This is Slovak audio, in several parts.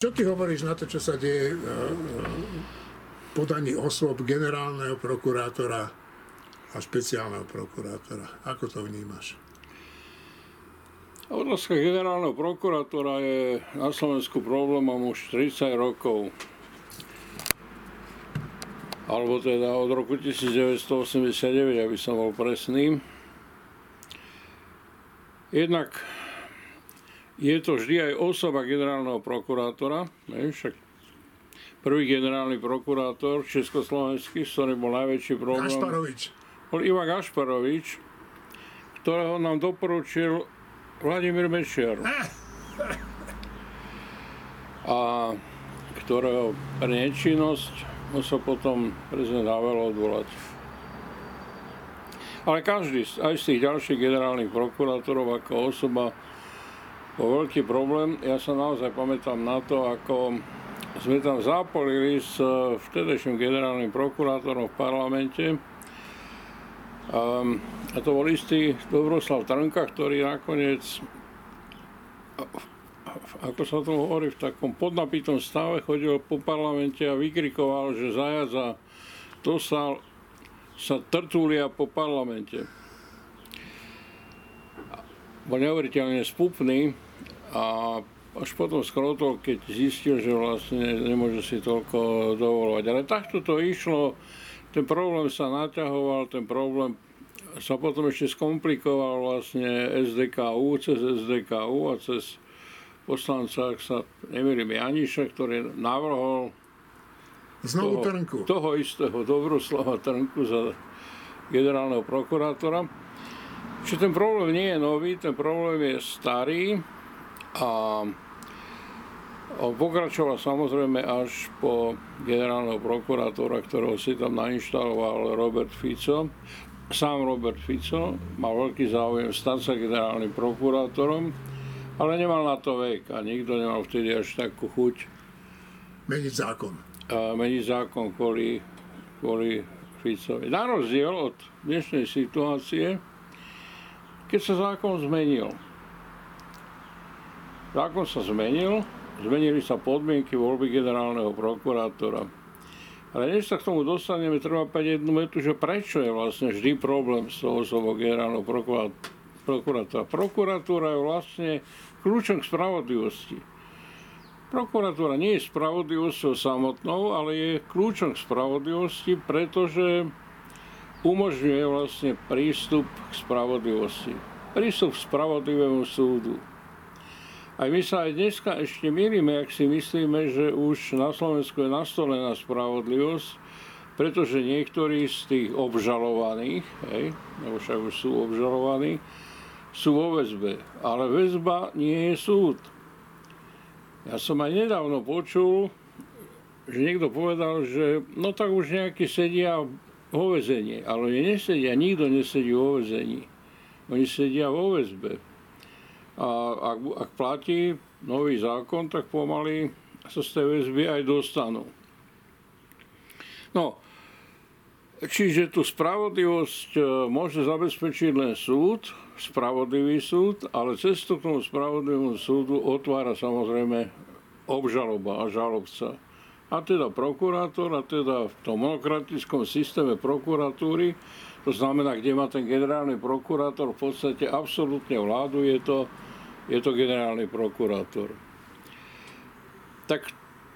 Čo ty hovoríš na to, čo sa deje v podaní osôb generálneho prokurátora a špeciálneho prokurátora? Ako to vnímaš? Otázka generálneho prokurátora je na Slovensku problémom už 30 rokov. Alebo teda od roku 1989, aby som bol presný. Jednak je to vždy aj osoba generálneho prokurátora. Ne? Však prvý generálny prokurátor československý, s ktorým bol najväčší problém. Gašparovič. Bol Ivan Gašparovič, ktorého nám doporučil Vladimír Mečiar. A ktorého pre nečinnosť musel potom prezident Havel odvolať. Ale každý, aj z tých ďalších generálnych prokurátorov ako osoba bol veľký problém. Ja sa naozaj pamätám na to, ako sme tam zápolili s eh, vtedejším generálnym prokurátorom v parlamente. Um, a to bol istý Dobroslav Trnka, ktorý nakoniec, ako sa to hovorí, v takom podnapitom stave chodil po parlamente a vykrikoval, že zajac a sa, sa trtúlia po parlamente. Bol neuveriteľne spupný, a až potom skrotol, keď zistil, že vlastne nemôže si toľko dovolovať. Ale takto to išlo, ten problém sa naťahoval, ten problém sa potom ešte skomplikoval vlastne SDKU, cez SDKU a cez poslanca, ak sa nemýlim, Janiša, ktorý navrhol Znovu toho, Trnku. toho istého Dobroslava Trnku za generálneho prokurátora. Čiže ten problém nie je nový, ten problém je starý, a pokračoval samozrejme až po generálneho prokurátora, ktorého si tam nainštaloval Robert Fico. Sám Robert Fico mal veľký záujem stať sa generálnym prokurátorom, ale nemal na to vek a nikto nemal vtedy až takú chuť meniť zákon. A meniť zákon kvôli, kvôli Ficovi. Na rozdiel od dnešnej situácie, keď sa zákon zmenil, Zákon sa zmenil, zmenili sa podmienky voľby generálneho prokurátora. Ale než sa k tomu dostaneme, treba povedať jednu metu, že prečo je vlastne vždy problém s tou osobou generálneho prokurátora. Prokuratúra je vlastne kľúčom k spravodlivosti. Prokuratúra nie je spravodlivosťou samotnou, ale je kľúčom k spravodlivosti, pretože umožňuje vlastne prístup k spravodlivosti. Prístup k spravodlivému súdu. Aj my sa aj dneska ešte mierime, ak si myslíme, že už na Slovensku je nastolená spravodlivosť, pretože niektorí z tých obžalovaných, hej, nebo však už sú obžalovaní, sú vo väzbe. Ale väzba nie je súd. Ja som aj nedávno počul, že niekto povedal, že no tak už nejakí sedia vo väzení, ale nesedia, nikto nesedí vo väzení. Oni sedia vo väzbe. A ak, ak platí nový zákon, tak pomaly sa z tej väzby aj dostanú. No, čiže tú spravodlivosť e, môže zabezpečiť len súd, spravodlivý súd, ale cestu k tomu spravodlivému súdu otvára samozrejme obžaloba a žalobca. A teda prokurátor, a teda v tom monokratickom systéme prokuratúry, to znamená, kde má ten generálny prokurátor v podstate absolútne vládu, je to je to generálny prokurátor. Tak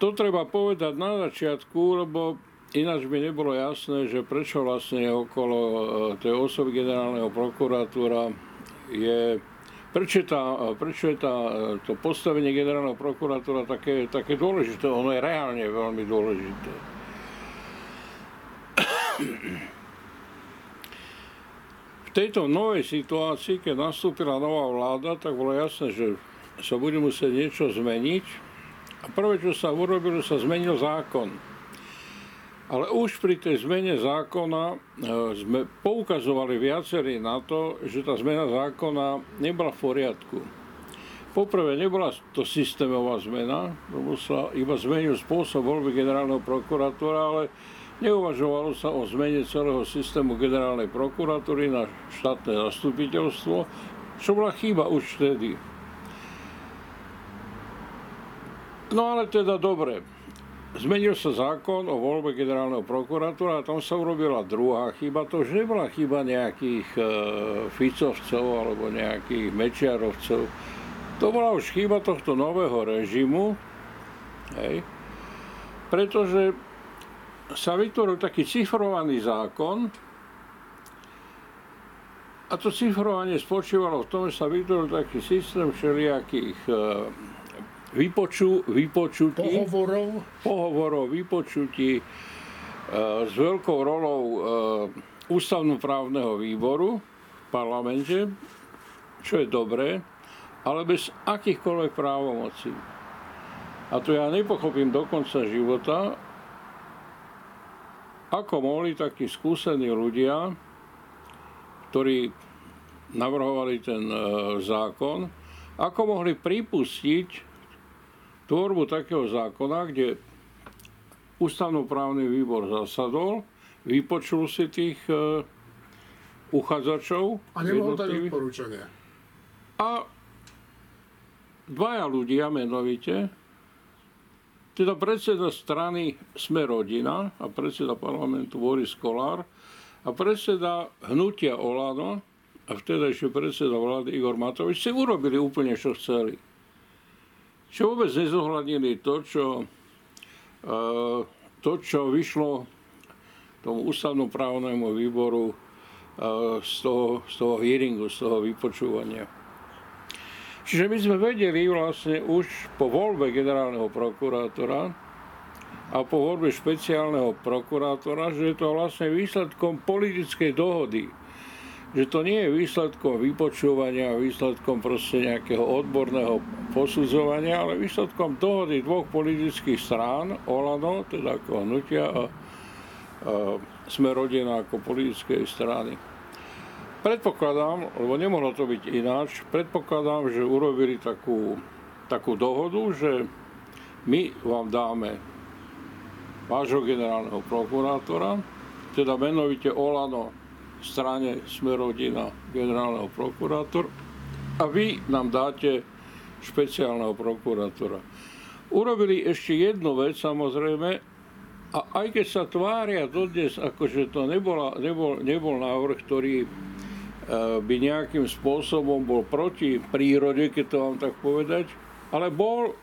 to treba povedať na začiatku, lebo ináč by nebolo jasné, že prečo vlastne okolo e, tej osoby generálneho prokuratúra je prečo je, tá, prečo je tá, to postavenie generálneho prokurátora také, také dôležité? Ono je reálne veľmi dôležité. Tejto novej situácii, keď nastúpila nová vláda, tak bolo jasné, že sa bude musieť niečo zmeniť. A prvé, čo sa urobilo, sa zmenil zákon. Ale už pri tej zmene zákona e, sme poukazovali viacerí na to, že tá zmena zákona nebola v poriadku. Poprvé, nebola to systémová zmena, lebo sa iba zmenil spôsob voľby generálneho prokurátora, ale Neuvažovalo sa o zmene celého systému generálnej prokuratúry na štátne zastupiteľstvo, čo bola chyba už vtedy. No ale teda dobre. Zmenil sa zákon o voľbe generálneho prokurátora a tam sa urobila druhá chyba. To už nebola chyba nejakých e, Ficovcov alebo nejakých Mečiarovcov. To bola už chyba tohto nového režimu, hej, pretože sa vytvoril taký cifrovaný zákon a to cifrovanie spočívalo v tom, že sa vytvoril taký systém všelijakých e, vypoču, vypočutí, Pohovorov. pohovorov, vypočutí e, s veľkou rolou e, ústavnoprávneho výboru v parlamente, čo je dobré, ale bez akýchkoľvek právomocí. A to ja nepochopím do konca života, ako mohli takí skúsení ľudia, ktorí navrhovali ten e, zákon, ako mohli pripustiť tvorbu takého zákona, kde ústavnoprávny výbor zasadol, vypočul si tých e, uchádzačov. A dať jednotlivých. odporúčania. A dvaja ľudia menovite, teda predseda strany Sme rodina a predseda parlamentu Boris Kolár a predseda hnutia Olano a vtedajší predseda vlády Igor Matovič si urobili úplne, čo chceli. Čo vôbec nezohľadnili to, čo, e, to, čo vyšlo tomu ústavnoprávnemu výboru e, z toho, z toho hearingu, z toho vypočúvania. Čiže my sme vedeli vlastne už po voľbe generálneho prokurátora a po voľbe špeciálneho prokurátora, že je to vlastne výsledkom politickej dohody. Že to nie je výsledkom vypočúvania, výsledkom proste nejakého odborného posudzovania, ale výsledkom dohody dvoch politických strán, Olano, teda ako hnutia a, a sme rodina ako politickej strany. Predpokladám, lebo nemohlo to byť ináč, predpokladám, že urobili takú, takú dohodu, že my vám dáme vášho generálneho prokurátora, teda menovite Olano strane Smerodina generálneho prokurátor a vy nám dáte špeciálneho prokurátora. Urobili ešte jednu vec samozrejme, a aj keď sa tvária dodnes, akože to nebola, nebol, nebol návrh, ktorý by nejakým spôsobom bol proti prírode, keď to mám tak povedať, ale bol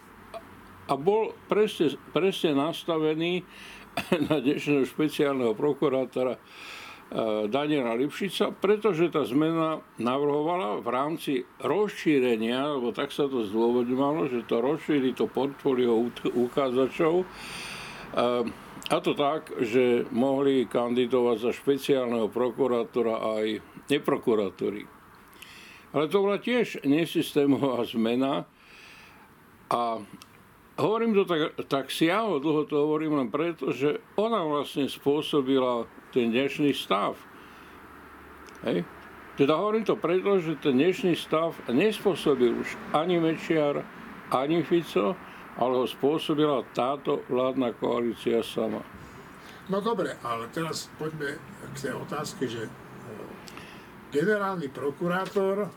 a bol presne, presne nastavený na dnešného špeciálneho prokurátora Daniela Lipšica, pretože tá zmena navrhovala v rámci rozšírenia, lebo tak sa to zdôvodňovalo, že to rozšíri to portfólio uchádzačov, a to tak, že mohli kandidovať za špeciálneho prokurátora aj neprokuratúry. Ale to bola tiež nesystémová zmena a hovorím to tak, tak siaho, dlho to hovorím len preto, že ona vlastne spôsobila ten dnešný stav. Hej? Teda hovorím to preto, že ten dnešný stav nespôsobil už ani Mečiar, ani Fico, ale ho spôsobila táto vládna koalícia sama. No dobre, ale teraz poďme k tej otázke, že generálny prokurátor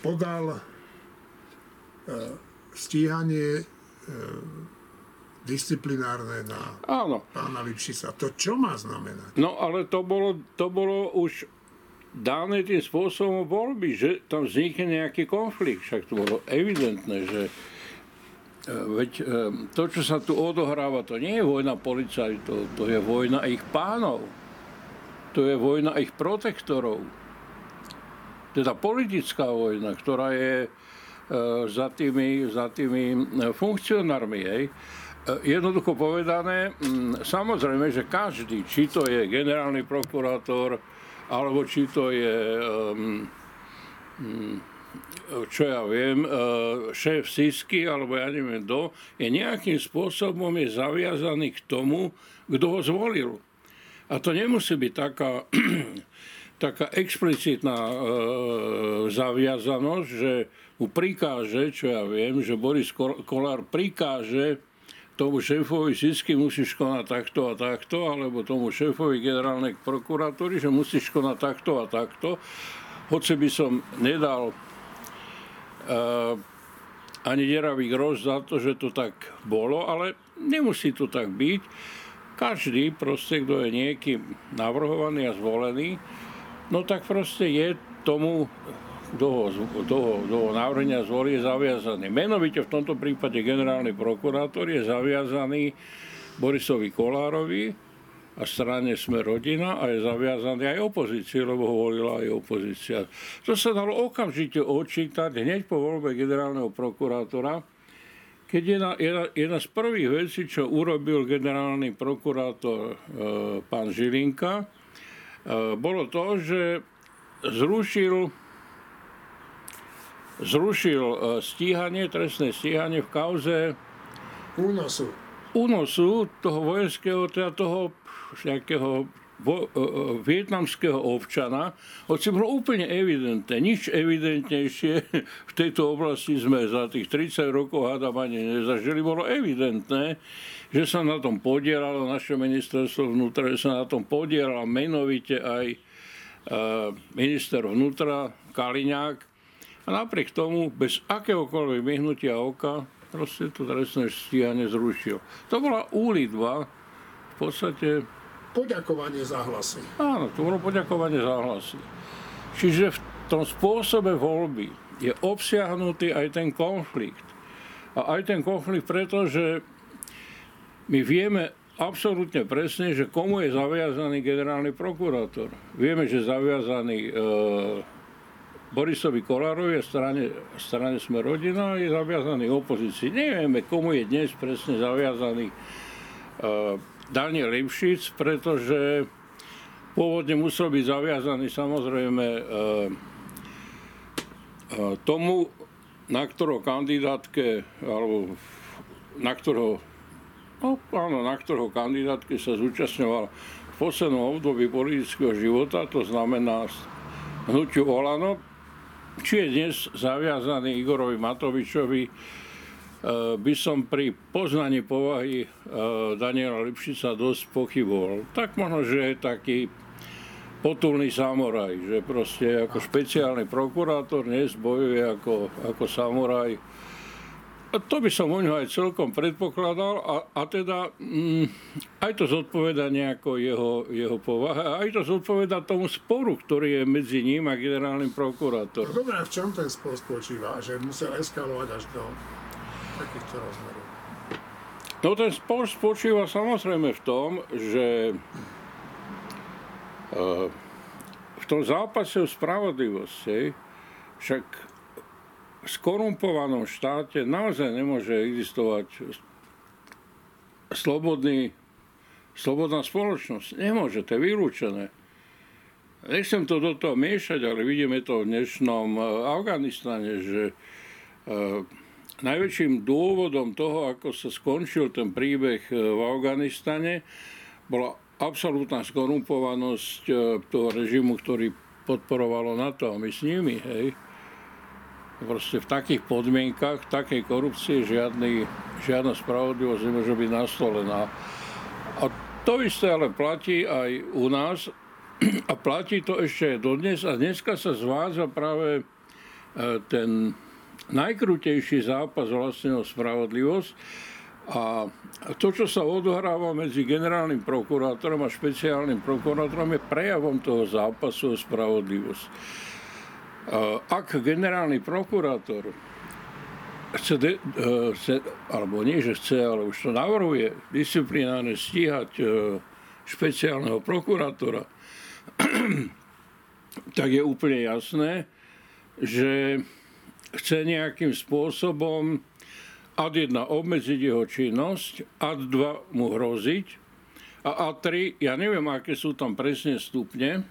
podal e, stíhanie e, disciplinárne na Áno. pána Lipšica. To čo má znamenať? No ale to bolo, to bolo už dané tým spôsobom voľby, že tam vznikne nejaký konflikt. Však to bolo evidentné, že veď to, čo sa tu odohráva, to nie je vojna policajtov, to je vojna ich pánov to je vojna ich protektorov. Teda politická vojna, ktorá je e, za tými, za tými e, funkcionármi. Hej. E, jednoducho povedané, samozrejme, že každý, či to je generálny prokurátor, alebo či to je, čo ja viem, šéf Sisky, alebo ja neviem kto, je nejakým spôsobom je zaviazaný k tomu, kto ho zvolil. A to nemusí byť taká, taká explicitná e, zaviazanosť, že mu prikáže, čo ja viem, že Boris Kolár prikáže tomu šéfovi Sisky musíš konať takto a takto, alebo tomu šéfovi generálnej prokuratúry, že musíš konať takto a takto. Hoci by som nedal ani deravý grož za to, že to tak bolo, ale nemusí to tak byť. Každý proste, kto je niekým navrhovaný a zvolený, no tak proste je tomu toho, toho návrhenia zvolie je zaviazaný. Menovite v tomto prípade generálny prokurátor je zaviazaný Borisovi Kolárovi a strane Sme rodina a je zaviazaný aj opozícii, lebo ho volila aj opozícia. To sa dalo okamžite odčítať hneď po voľbe generálneho prokurátora, keď jedna, jedna, jedna z prvých vecí, čo urobil generálny prokurátor e, pán Žilinka, e, bolo to, že zrušil, zrušil e, stíhanie, trestné stíhanie v kauze únosu. Únosu toho vojenského, teda toho nejakého vo, uh, vietnamského občana, hoci bolo úplne evidentné, nič evidentnejšie v tejto oblasti sme za tých 30 rokov hádam nezažili, bolo evidentné, že sa na tom podielalo naše ministerstvo vnútra, že sa na tom podielal menovite aj uh, minister vnútra Kaliňák. A napriek tomu bez akéhokoľvek vyhnutia oka proste to trestné stíhanie zrušil. To bola úlitba v podstate poďakovanie za hlasy. Áno, to bolo poďakovanie za hlasy. Čiže v tom spôsobe voľby je obsiahnutý aj ten konflikt. A aj ten konflikt preto, že my vieme absolútne presne, že komu je zaviazaný generálny prokurátor. Vieme, že zaviazaný e, Borisovi Kolárovi a strane, strane Sme rodina je zaviazaný opozícii. Nevieme, komu je dnes presne zaviazaný e, Daniel Lipšic, pretože pôvodne musel byť zaviazaný samozrejme e, e, tomu, na ktorého kandidátke, alebo na ktorého, no, áno, na ktorého kandidátke sa zúčastňoval v poslednom období politického života, to znamená hnutiu Olano, či je dnes zaviazaný Igorovi Matovičovi, Eh, by som pri poznaní povahy eh, Daniela Lipšica dosť pochyboval. Tak možno, že je taký potulný samuraj, že proste ako špeciálny prokurátor dnes bojuje ako, ako samuraj. To by som o ňo aj celkom predpokladal a, a teda mm, aj to zodpoveda nejako jeho, jeho povahe a aj to zodpoveda tomu sporu, ktorý je medzi ním a generálnym prokurátorom. No dobré, v čom ten spor spočíva? Že musel eskalovať až do takýchto rozmerov? No ten spor spočíva samozrejme v tom, že eh, v tom zápase o spravodlivosť, však skorumpovanom štáte naozaj nemôže existovať slobodný, slobodná spoločnosť. Nemôže, to je vylúčené. Nechcem to do toho miešať, ale vidíme to v dnešnom eh, Afganistane, že eh, najväčším dôvodom toho, ako sa skončil ten príbeh e, v Afganistane, bola absolútna skorumpovanosť e, toho režimu, ktorý podporovalo NATO a my s nimi, hej. Proste v takých podmienkach, takej korupcii žiadny, žiadna spravodlivosť nemôže byť nastolená. A to isté ale platí aj u nás a platí to ešte dodnes a dneska sa zvádza práve e, ten najkrutejší zápas vlastne o spravodlivosť. A to, čo sa odohráva medzi generálnym prokurátorom a špeciálnym prokurátorom, je prejavom toho zápasu o spravodlivosť. Ak generálny prokurátor chce, de, e, chce, alebo nie, že chce, ale už to navrhuje disciplinárne stíhať e, špeciálneho prokurátora, tak je úplne jasné, že chce nejakým spôsobom ad 1 obmedziť jeho činnosť, ad 2 mu hroziť a ad 3, ja neviem, aké sú tam presne stupne,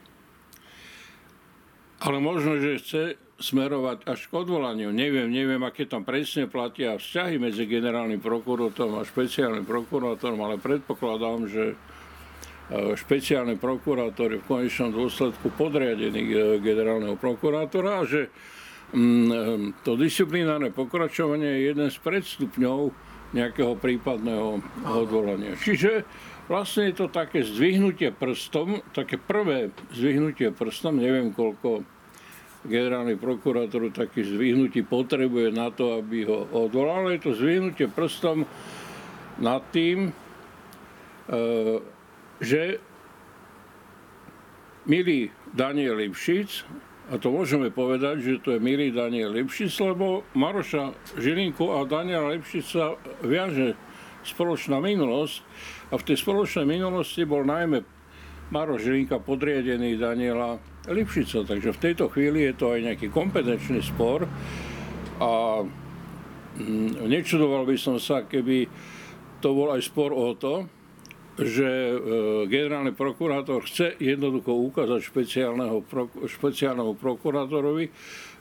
ale možno, že chce smerovať až k odvolaniu. Neviem, neviem, aké tam presne platia vzťahy medzi generálnym prokurátorom a špeciálnym prokurátorom, ale predpokladám, že e, špeciálny prokurátor je v konečnom dôsledku podriadený e, generálneho prokurátora a že Mm, to disciplinárne pokračovanie je jeden z predstupňov nejakého prípadného odvolania. Čiže vlastne je to také zdvihnutie prstom, také prvé zdvihnutie prstom, neviem koľko generálny prokurátor taký zvyhnutí potrebuje na to, aby ho odvolal, ale je to zvyhnutie prstom nad tým, e, že milý Daniel Lipšic, a to môžeme povedať, že to je milý Daniel Lipšic, lebo Maroša Žilinku a Daniela Lipšica viaže spoločná minulosť a v tej spoločnej minulosti bol najmä Maro Žilinka podriadený Daniela Lipšica, takže v tejto chvíli je to aj nejaký kompetenčný spor a mm, nečudoval by som sa, keby to bol aj spor o to, že e, generálny prokurátor chce jednoducho ukázať špeciálneho, špeciálnemu prokurátorovi,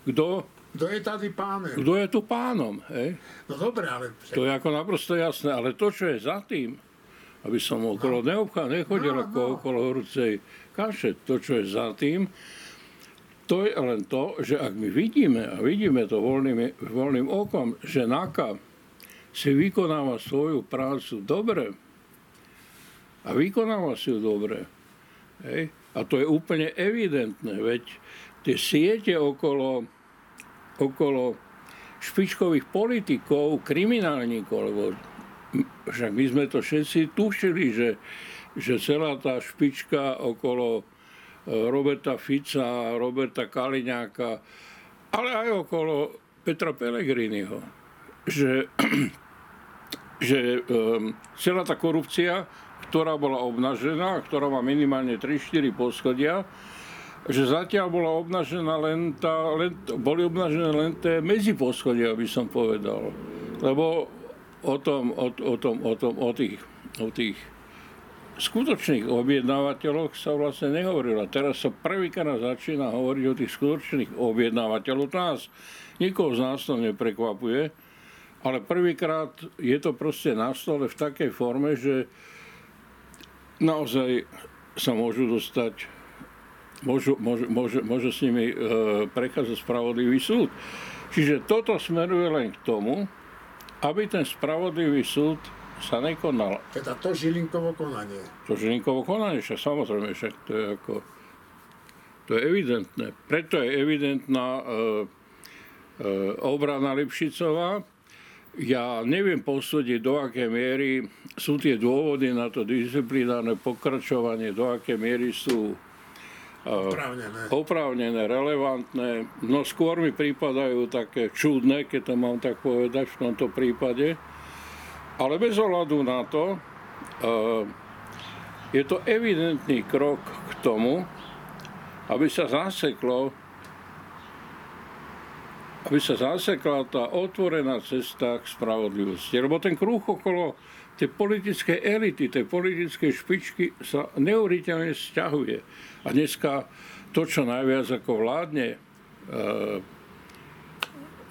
kto kto je tady pánem? Kto je tu pánom, hej? No dobre, ale... To je ako naprosto jasné, ale to, čo je za tým, aby som okolo no. neobchá, nechodil no, ako no. okolo horúcej kaše, to, čo je za tým, to je len to, že ak my vidíme, a vidíme to voľným, voľným okom, že NAKA si vykonáva svoju prácu dobre, a vykonáva si ju dobre. Hej? A to je úplne evidentné, veď tie siete okolo, okolo špičkových politikov, kriminálnikov, lebo však my sme to všetci tušili, že, že celá tá špička okolo e, Roberta Fica, Roberta Kaliňáka, ale aj okolo Petra Pellegriniho, že, že um, celá tá korupcia ktorá bola obnažená, ktorá má minimálne 3-4 poschodia, že zatiaľ bola obnažená len tá, len, boli obnažené len tie medziposchodia, by som povedal. Lebo o tom, o, o tom, o tom, o tých, o tých skutočných objednávateľoch sa vlastne nehovorilo. Teraz sa prvýkrát začína hovoriť o tých skutočných objednávateľoch. Nás, nikoho z nás to neprekvapuje, ale prvýkrát je to proste na stole v takej forme, že naozaj sa môžu dostať, môžu, môžu, môžu, môžu s nimi e, prechádzať spravodlivý súd. Čiže toto smeruje len k tomu, aby ten spravodlivý súd sa nekonal. Teda to Žilinkovo konanie. To Žilinkovo konanie, však samozrejme, však to je ako... To je evidentné. Preto je evidentná e, e, obrana Lipšicová, ja neviem posúdiť, do akej miery sú tie dôvody na to disciplinárne pokračovanie, do akej miery sú oprávnené. oprávnené, relevantné. No skôr mi prípadajú také čudné, keď to mám tak povedať v tomto prípade. Ale bez ohľadu na to, je to evidentný krok k tomu, aby sa zaseklo aby sa zasekla tá otvorená cesta k spravodlivosti. Lebo ten kruh okolo tej politickej elity, tej politickej špičky sa neuveriteľne sťahuje. A dneska to, čo najviac ako vládne e,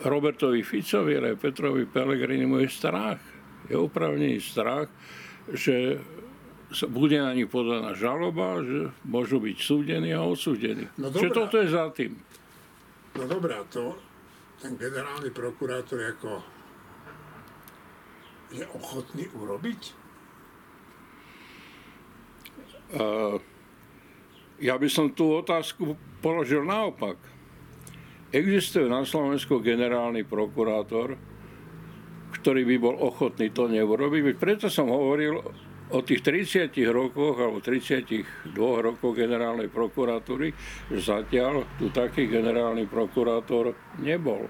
Robertovi Ficovi, ale Petrovi Pellegrini, je strach. Je upravnený strach, že sa bude na nich podaná žaloba, že môžu byť súdení a odsúdení. No Čiže toto je za tým. No dobrá, to, ten generálny prokurátor ako je ochotný urobiť? Uh, ja by som tú otázku položil naopak. Existuje na Slovensku generálny prokurátor, ktorý by bol ochotný to neurobiť. Preto som hovoril o tých 30 rokoch alebo 32 rokoch generálnej prokuratúry, zatiaľ tu taký generálny prokurátor nebol.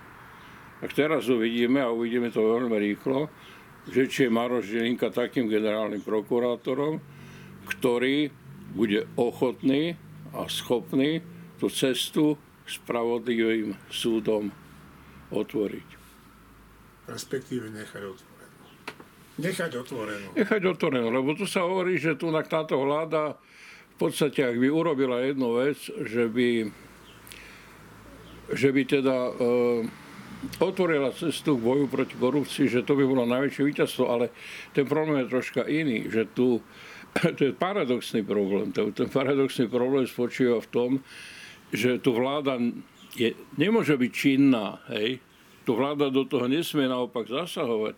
Tak teraz uvidíme, a uvidíme to veľmi rýchlo, že či je Maroš Žilinka takým generálnym prokurátorom, ktorý bude ochotný a schopný tú cestu spravodlivým súdom otvoriť. Respektíve nechať otvoriť. Nechať otvorenú. Nechať otvorenú, lebo tu sa hovorí, že tu na táto vláda v podstate, ak by urobila jednu vec, že by, že by teda e, otvorila cestu k boju proti korupcii, že to by bolo najväčšie víťazstvo, ale ten problém je troška iný, že tu, to je paradoxný problém. Ten paradoxný problém spočíva v tom, že tu vláda je, nemôže byť činná, hej, tu vláda do toho nesmie naopak zasahovať.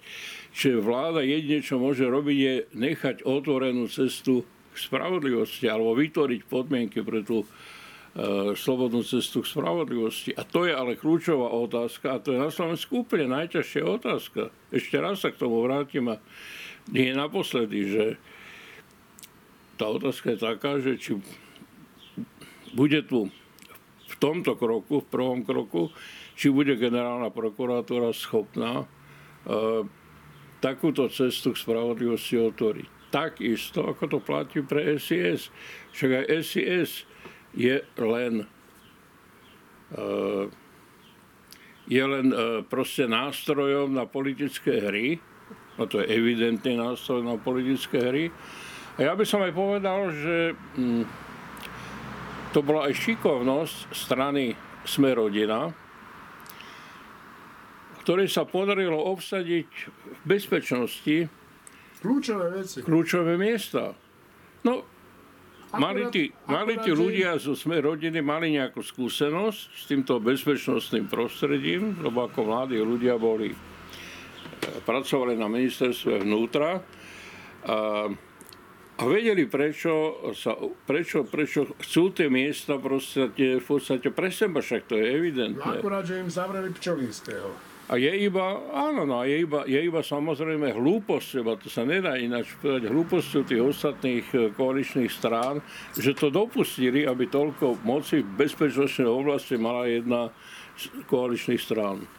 Čiže vláda jedine, čo môže robiť, je nechať otvorenú cestu k spravodlivosti alebo vytvoriť podmienky pre tú slobodnú cestu k spravodlivosti. A to je ale kľúčová otázka a to je na Slovensku úplne najťažšia otázka. Ešte raz sa k tomu vrátim a nie naposledy, že tá otázka je taká, že či bude tu v tomto kroku, v prvom kroku, či bude generálna prokuratúra schopná uh, takúto cestu k spravodlivosti otvoriť. Takisto, ako to platí pre SIS. Však aj SIS je len uh, je len uh, proste nástrojom na politické hry, no to je evidentný nástroj na politické hry. A ja by som aj povedal, že hm, to bola aj šikovnosť strany Sme rodina, ktorej sa podarilo obsadiť v bezpečnosti kľúčové veci. Kľúčové miesta. No, mali tí, mali tí ľudia zo Sme rodiny mali nejakú skúsenosť s týmto bezpečnostným prostredím, lebo ako mladí ľudia boli, e, pracovali na ministerstve vnútra a, a vedeli, prečo, sa, prečo, prečo chcú tie miesta proste, v podstate pre seba, však to je evidentné. No akurát, že im zavreli Pčolinského. A je iba, áno, no, je iba, je iba samozrejme hlúposť, lebo to sa nedá ináč povedať, hlúposťou tých ostatných e, koaličných strán, že to dopustili, aby toľko moci v bezpečnostnej oblasti mala jedna z koaličných strán.